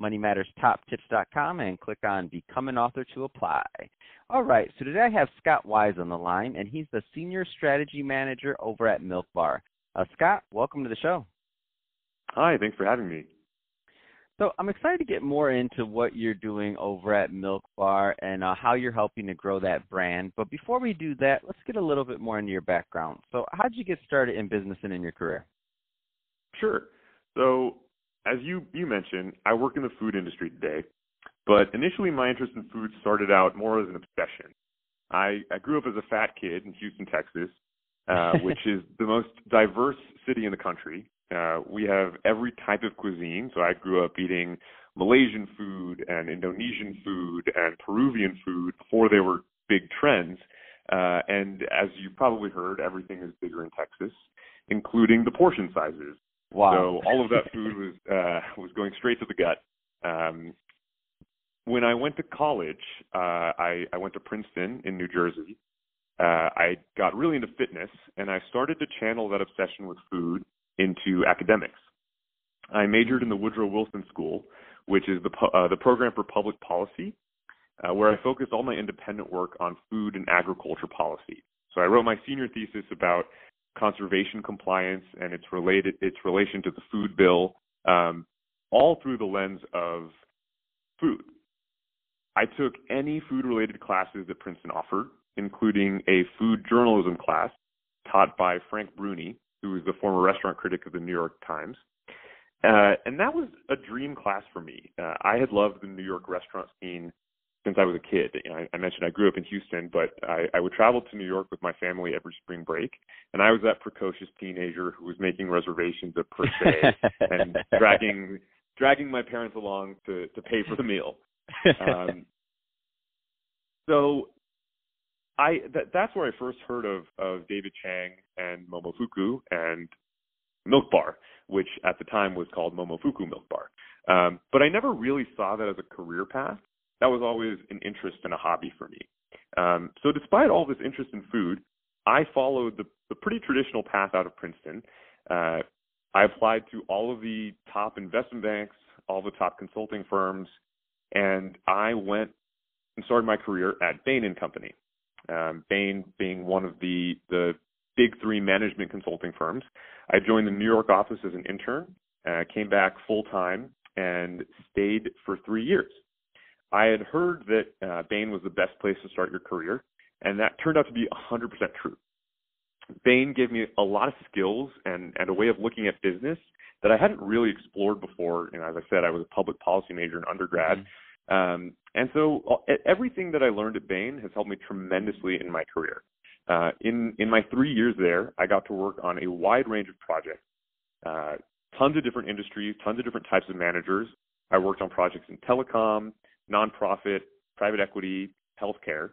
moneymatterstoptips.com and click on Become an Author to apply. All right, so today I have Scott Wise on the line, and he's the Senior Strategy Manager over at Milk Bar. Uh, Scott, welcome to the show. Hi, thanks for having me. So I'm excited to get more into what you're doing over at Milk Bar and uh, how you're helping to grow that brand. But before we do that, let's get a little bit more into your background. So how did you get started in business and in your career? Sure. So as you you mentioned, I work in the food industry today, but initially my interest in food started out more as an obsession. I, I grew up as a fat kid in Houston, Texas, uh, which is the most diverse city in the country. Uh, we have every type of cuisine. So I grew up eating Malaysian food and Indonesian food and Peruvian food before they were big trends. Uh, and as you probably heard, everything is bigger in Texas, including the portion sizes. Wow. So all of that food was uh, was going straight to the gut. Um, when I went to college, uh, I, I went to Princeton in New Jersey. Uh, I got really into fitness, and I started to channel that obsession with food into academics. I majored in the Woodrow Wilson School, which is the uh, the program for public policy, uh, where I focused all my independent work on food and agriculture policy. So I wrote my senior thesis about conservation compliance and its related its relation to the food bill, um, all through the lens of food. I took any food related classes that Princeton offered, including a food journalism class taught by Frank Bruni, who was the former restaurant critic of the New York Times. Uh, and that was a dream class for me. Uh, I had loved the New York restaurant scene since I was a kid. You know, I, I mentioned I grew up in Houston, but I, I would travel to New York with my family every spring break, and I was that precocious teenager who was making reservations at per se and dragging dragging my parents along to to pay for the meal. Um, so I that, that's where I first heard of of David Chang and Momofuku and Milk Bar, which at the time was called Momofuku Milk Bar. Um, but I never really saw that as a career path that was always an interest and a hobby for me. Um, so despite all this interest in food, I followed the, the pretty traditional path out of Princeton. Uh, I applied to all of the top investment banks, all the top consulting firms, and I went and started my career at Bain and Company. Um, Bain being one of the the big three management consulting firms. I joined the New York office as an intern, uh, came back full time, and stayed for three years. I had heard that uh, Bain was the best place to start your career, and that turned out to be 100% true. Bain gave me a lot of skills and, and a way of looking at business that I hadn't really explored before. And as I said, I was a public policy major in undergrad. Mm-hmm. Um, and so everything that I learned at Bain has helped me tremendously in my career. Uh, in, in my three years there, I got to work on a wide range of projects, uh, tons of different industries, tons of different types of managers. I worked on projects in telecom, nonprofit, private equity, healthcare.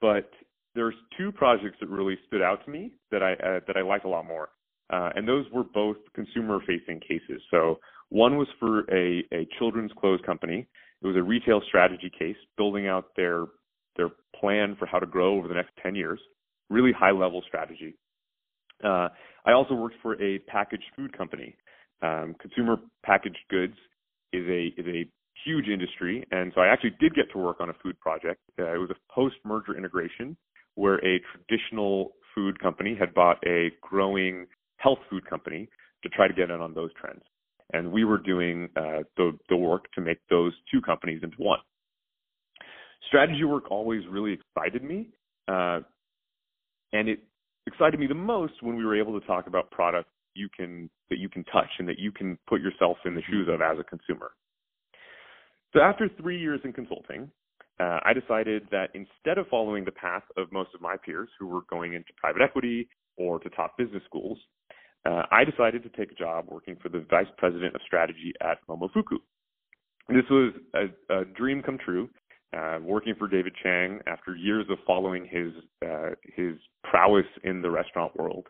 But there's two projects that really stood out to me that I uh, that I liked a lot more, uh, and those were both consumer-facing cases. So one was for a, a children's clothes company. It was a retail strategy case, building out their their plan for how to grow over the next 10 years. Really high-level strategy. Uh, I also worked for a packaged food company. Um, consumer packaged goods is a is a huge industry, and so I actually did get to work on a food project. Uh, it was a post-merger integration where a traditional food company had bought a growing health food company to try to get in on those trends, and we were doing uh, the the work to make those two companies into one. Strategy work always really excited me, uh, and it excited me the most when we were able to talk about products you can that you can touch and that you can put yourself in the shoes of as a consumer. So after three years in consulting, uh, I decided that instead of following the path of most of my peers who were going into private equity or to top business schools, uh, I decided to take a job working for the vice president of strategy at Momofuku. This was a, a dream come true. uh, working for David Chang after years of following his uh, his prowess in the restaurant world,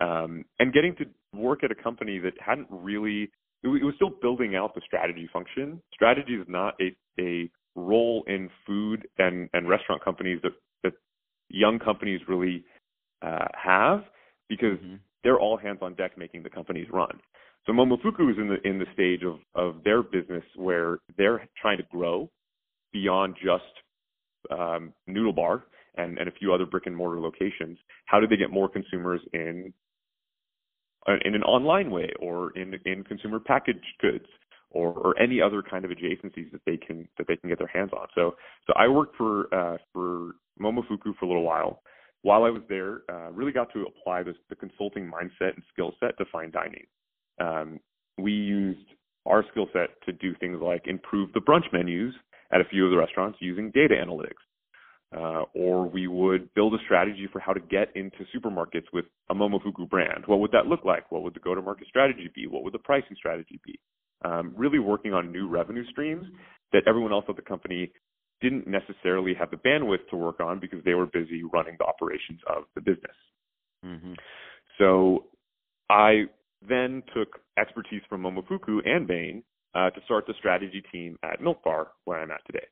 um, and getting to work at a company that hadn't really it was still building out the strategy function. Strategy is not a a role in food and and restaurant companies that that young companies really uh, have because mm-hmm. they're all hands on deck making the companies run. So Momofuku is in the in the stage of of their business where they're trying to grow beyond just um, Noodle Bar and, and a few other brick and mortar locations. How do they get more consumers in in an online way or in in consumer packaged goods or, or any other kind of adjacencies that they can that they can get their hands on. So so I worked for uh, for Momofuku for a little while. While I was there, uh, really got to apply this, the consulting mindset and skill set to fine dining. Um, we used our skill set to do things like improve the brunch menus at a few of the restaurants using data analytics. Uh, or we would build a strategy for how to get into supermarkets with a Momofuku brand. What would that look like? What would the go-to-market strategy be? What would the pricing strategy be? Um, really working on new revenue streams that everyone else at the company didn't necessarily have the bandwidth to work on because they were busy running the operations of the business. Mm-hmm. So I then took expertise from Momofuku and Bain uh, to start the strategy team at Milk Bar, where I'm at today.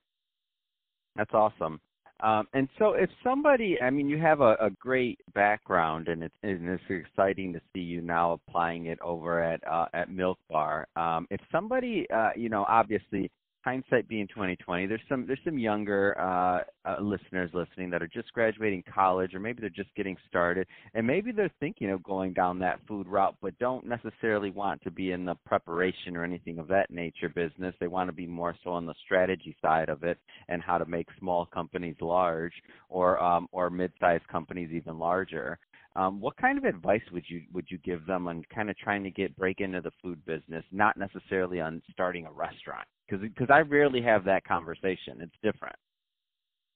That's awesome. Um, and so, if somebody, I mean, you have a, a great background, and it's, and it's exciting to see you now applying it over at uh, at Milk Bar. Um, if somebody, uh, you know, obviously hindsight being 2020 there's some there's some younger uh, uh, listeners listening that are just graduating college or maybe they're just getting started and maybe they're thinking of going down that food route but don't necessarily want to be in the preparation or anything of that nature business. They want to be more so on the strategy side of it and how to make small companies large or um, or mid-sized companies even larger um, what kind of advice would you would you give them on kind of trying to get break into the food business, not necessarily on starting a restaurant? Because because I rarely have that conversation. It's different.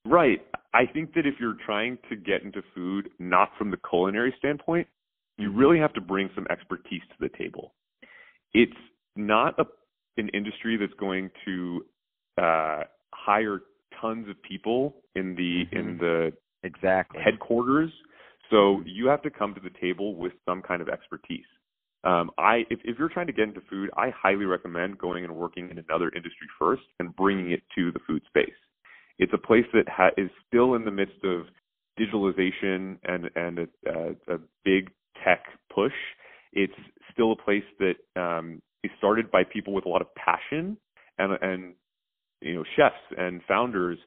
Right. I think that if you're trying to get into food not from the culinary standpoint, you mm-hmm. really have to bring some expertise to the table. It's not a an industry that's going to uh, hire tons of people in the mm-hmm. in the exactly headquarters so you have to come to the table with some kind of expertise. Um, I, if, if you're trying to get into food, I highly recommend going and working in another industry first and bringing it to the food space. It's a place that ha- is still in the midst of digitalization and and a, a, a big tech push. It's still a place that um, is started by people with a lot of passion and and you know chefs and founders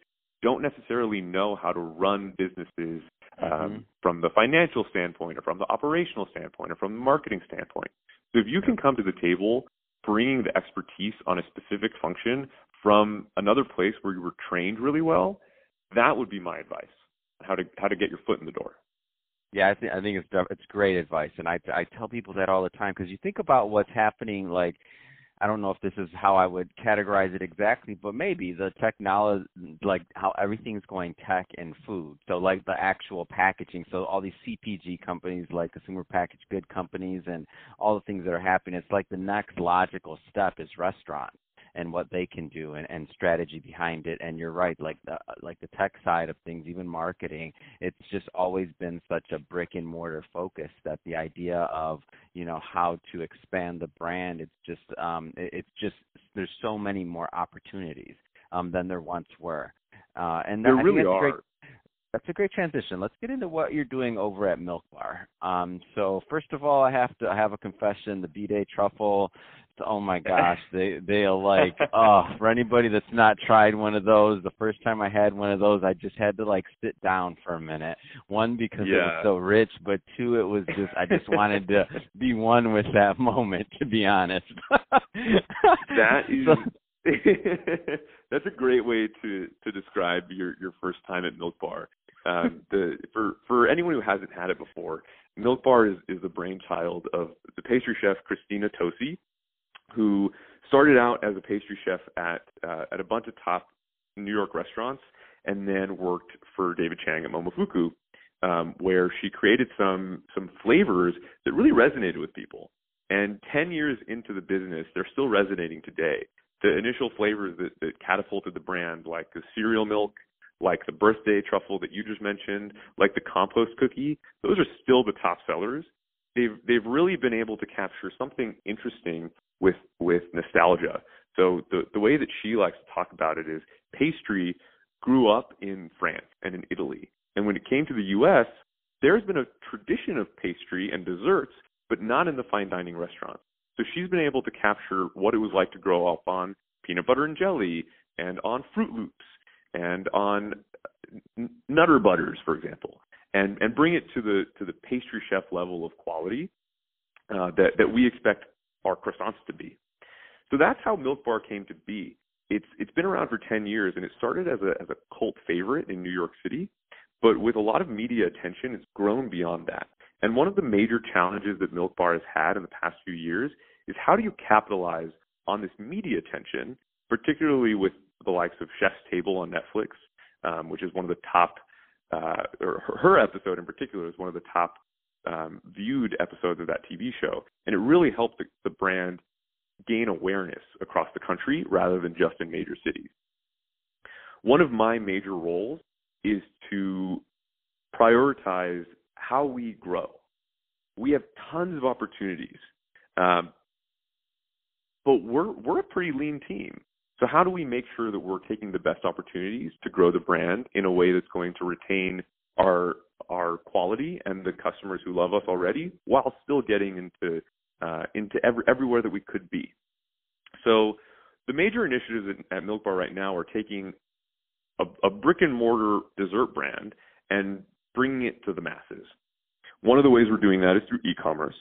don't necessarily know how to run businesses um, mm-hmm. from the financial standpoint or from the operational standpoint or from the marketing standpoint. So if you can come to the table bringing the expertise on a specific function from another place where you were trained really well, that would be my advice how to how to get your foot in the door. Yeah, I think I think it's it's great advice, and I I tell people that all the time because you think about what's happening like I don't know if this is how I would categorize it exactly, but maybe the technology, like how everything's going tech and food. So like the actual packaging. So all these CPG companies, like consumer packaged good companies, and all the things that are happening. It's like the next logical step is restaurant and what they can do and, and strategy behind it. And you're right, like the like the tech side of things, even marketing, it's just always been such a brick and mortar focus that the idea of you know how to expand the brand, it's just um, it, it's just there's so many more opportunities um, than there once were. Uh, and there really are. Great, that's a great transition. Let's get into what you're doing over at Milk Bar. Um, so first of all, I have to I have a confession: the B-Day truffle oh my gosh, they they are like oh for anybody that's not tried one of those, the first time I had one of those I just had to like sit down for a minute. One because yeah. it was so rich, but two it was just I just wanted to be one with that moment to be honest. that is so, that's a great way to to describe your your first time at Milk Bar. Um, the for for anyone who hasn't had it before, Milk Bar is is the brainchild of the pastry chef Christina Tosi, who started out as a pastry chef at uh, at a bunch of top New York restaurants, and then worked for David Chang at Momofuku, um, where she created some some flavors that really resonated with people. And 10 years into the business, they're still resonating today. the initial flavors that, that catapulted the brand, like the cereal milk, like the birthday truffle that you just mentioned, like the compost cookie, those are still the top sellers. They've they've really been able to capture something interesting with with nostalgia. So the the way that she likes to talk about it is pastry grew up in France and in Italy. And when it came to the US, there's been a tradition of pastry and desserts, but not in the fine dining restaurants. So she's been able to capture what it was like to grow up on peanut butter and jelly and on Froot Loops and on Nutter Butters, for example, and and bring it to the to the pastry chef level of quality uh, that that we expect our croissants to be. So that's how Milk Bar came to be. It's it's been around for 10 years and it started as a as a cult favorite in New York City, but with a lot of media attention, it's grown beyond that. And one of the major challenges that Milk Bar has had in the past few years is how do you capitalize on this media attention, particularly with the likes of Chef's Table on Netflix, um, which is one of the top, uh, or her episode in particular is one of the top um, viewed episodes of that TV show, and it really helped the, the brand gain awareness across the country rather than just in major cities. One of my major roles is to prioritize how we grow. We have tons of opportunities, um, but we're we're a pretty lean team. So how do we make sure that we're taking the best opportunities to grow the brand in a way that's going to retain our our quality and the customers who love us already, while still getting into uh, into every, everywhere that we could be. So the major initiatives at, at Milk Bar right now are taking a, a brick and mortar dessert brand and bringing it to the masses. One of the ways we're doing that is through e-commerce.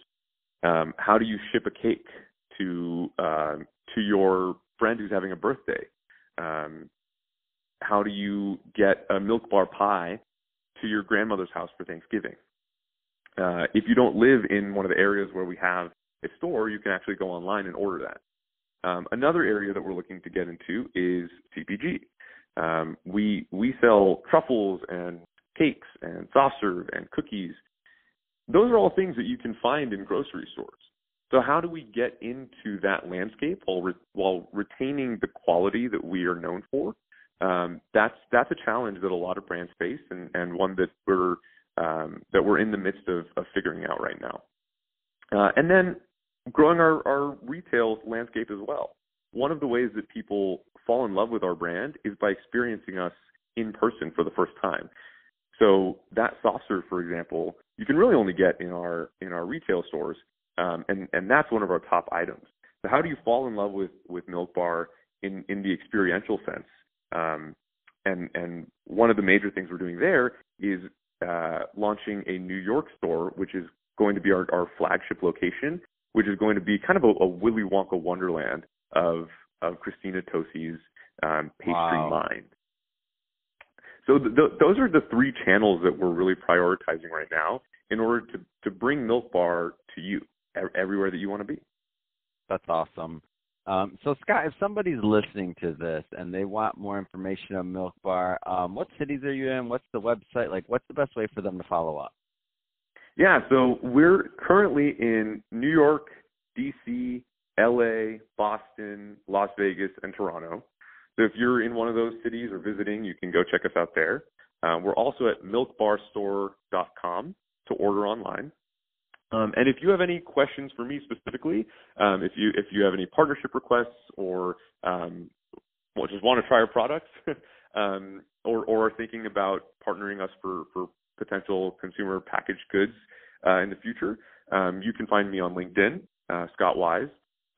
Um, how do you ship a cake to uh, to your friend who's having a birthday? Um, how do you get a milk bar pie to your grandmother's house for Thanksgiving? Uh, if you don't live in one of the areas where we have a store, you can actually go online and order that. Um, another area that we're looking to get into is CPG. Um, we we sell truffles and cakes and soft serve and cookies. Those are all things that you can find in grocery stores. So how do we get into that landscape while re- while retaining the quality that we are known for? Um, that's that's a challenge that a lot of brands face, and, and one that we're um, that we're in the midst of, of figuring out right now. Uh, and then growing our, our retail landscape as well. One of the ways that people fall in love with our brand is by experiencing us in person for the first time. So that soft serve, for example, you can really only get in our in our retail stores um, and and that's one of our top items. So how do you fall in love with with Milk Bar in in the experiential sense? Um, and and one of the major things we're doing there is uh, launching a New York store, which is going to be our, our flagship location, which is going to be kind of a, a Willy Wonka wonderland of of Christina Tosi's um, pastry wow. mind. So th- th- those are the three channels that we're really prioritizing right now in order to to bring Milk Bar to you everywhere that you want to be. That's awesome. Um, so Scott, if somebody's listening to this and they want more information on Milk Bar, um, what cities are you in? What's the website? Like, what's the best way for them to follow up? Yeah, so we're currently in New York, DC, LA, Boston, Las Vegas, and Toronto. So if you're in one of those cities or visiting, you can go check us out there. Um, we're also at milkbarstore.com to order online. Um, and if you have any questions for me specifically, um, if you if you have any partnership requests or um, well, just want to try our products, um, or or are thinking about partnering us for for potential consumer packaged goods uh, in the future, um, you can find me on LinkedIn, uh, Scott Wise,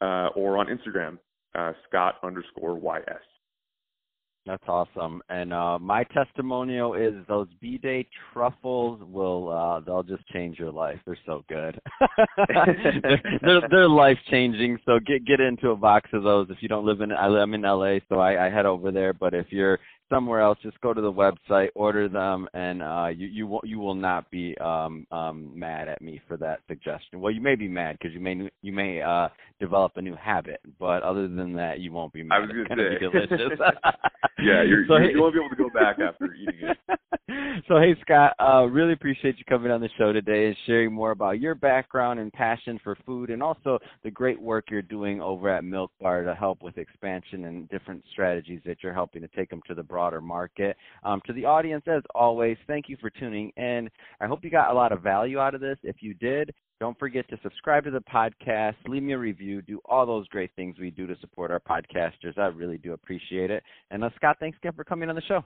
uh, or on Instagram, uh, Scott underscore YS. That's awesome. And uh, my testimonial is those B Day truffles will uh, they'll just change your life. They're so good. they're, they're, they're life changing. So get get into a box of those. If you don't live in I'm in LA, so I, I head over there. But if you're somewhere else, just go to the website, order them, and uh, you you will you will not be um, um, mad at me for that suggestion. Well, you may be mad because you may you may uh, develop a new habit, but other than that, you won't be mad. I was going to be delicious. yeah, you're, So, you're, you won't be able to go back after eating it. so hey Scott, uh, really appreciate you coming on the show today and sharing more about your background and passion for food, and also the great work you're doing over at Milk Bar to help with expansion and different strategies that you're helping to take them to the broader market. Um, to the audience, as always, thank you for tuning in. I hope you got a lot of value out of this. If you did, don't forget to subscribe to the podcast, leave me a review, do all those great things we do to support our podcasters. I really do appreciate it. And uh, Scott, thanks again for coming on the show.